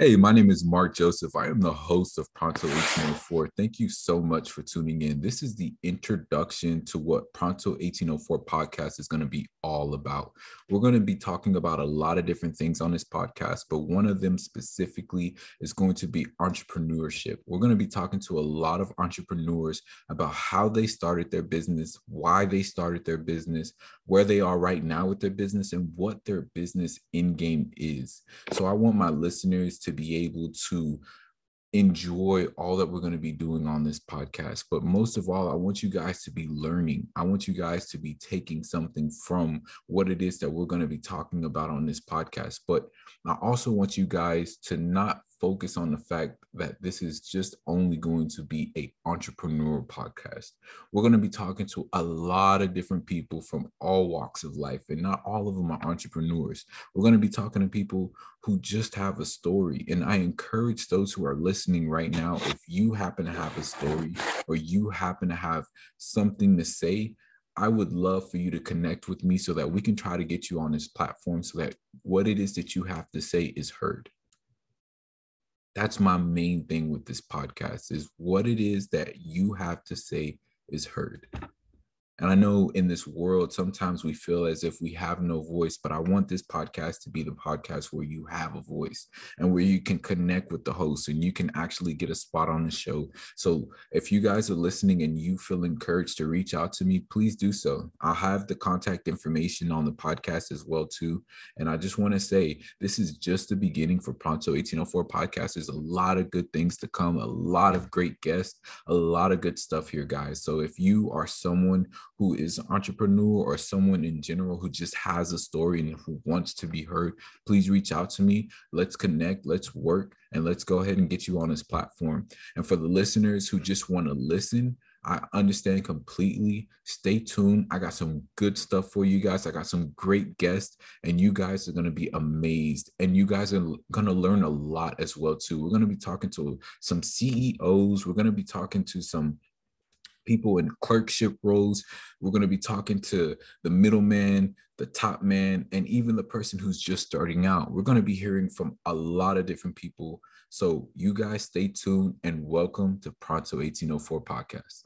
Hey, my name is Mark Joseph. I am the host of Pronto 1804. Thank you so much for tuning in. This is the introduction to what Pronto 1804 podcast is going to be all about. We're going to be talking about a lot of different things on this podcast, but one of them specifically is going to be entrepreneurship. We're going to be talking to a lot of entrepreneurs about how they started their business, why they started their business, where they are right now with their business, and what their business in game is. So I want my listeners to to be able to enjoy all that we're going to be doing on this podcast. But most of all, I want you guys to be learning. I want you guys to be taking something from what it is that we're going to be talking about on this podcast. But I also want you guys to not focus on the fact that this is just only going to be a entrepreneurial podcast. We're going to be talking to a lot of different people from all walks of life, and not all of them are entrepreneurs. We're going to be talking to people who just have a story. And I encourage those who are listening right now, if you happen to have a story or you happen to have something to say, I would love for you to connect with me so that we can try to get you on this platform so that what it is that you have to say is heard that's my main thing with this podcast is what it is that you have to say is heard and I know in this world, sometimes we feel as if we have no voice, but I want this podcast to be the podcast where you have a voice and where you can connect with the host and you can actually get a spot on the show. So if you guys are listening and you feel encouraged to reach out to me, please do so. I'll have the contact information on the podcast as well too. And I just want to say this is just the beginning for Pronto 1804 podcast. There's a lot of good things to come, a lot of great guests, a lot of good stuff here, guys. So if you are someone who is an entrepreneur or someone in general who just has a story and who wants to be heard, please reach out to me. Let's connect, let's work, and let's go ahead and get you on this platform. And for the listeners who just want to listen, I understand completely. Stay tuned. I got some good stuff for you guys. I got some great guests, and you guys are going to be amazed. And you guys are going to learn a lot as well too. We're going to be talking to some CEOs. We're going to be talking to some people in clerkship roles. We're going to be talking to the middleman, the top man, and even the person who's just starting out. We're going to be hearing from a lot of different people. So, you guys stay tuned and welcome to Pronto 1804 podcast.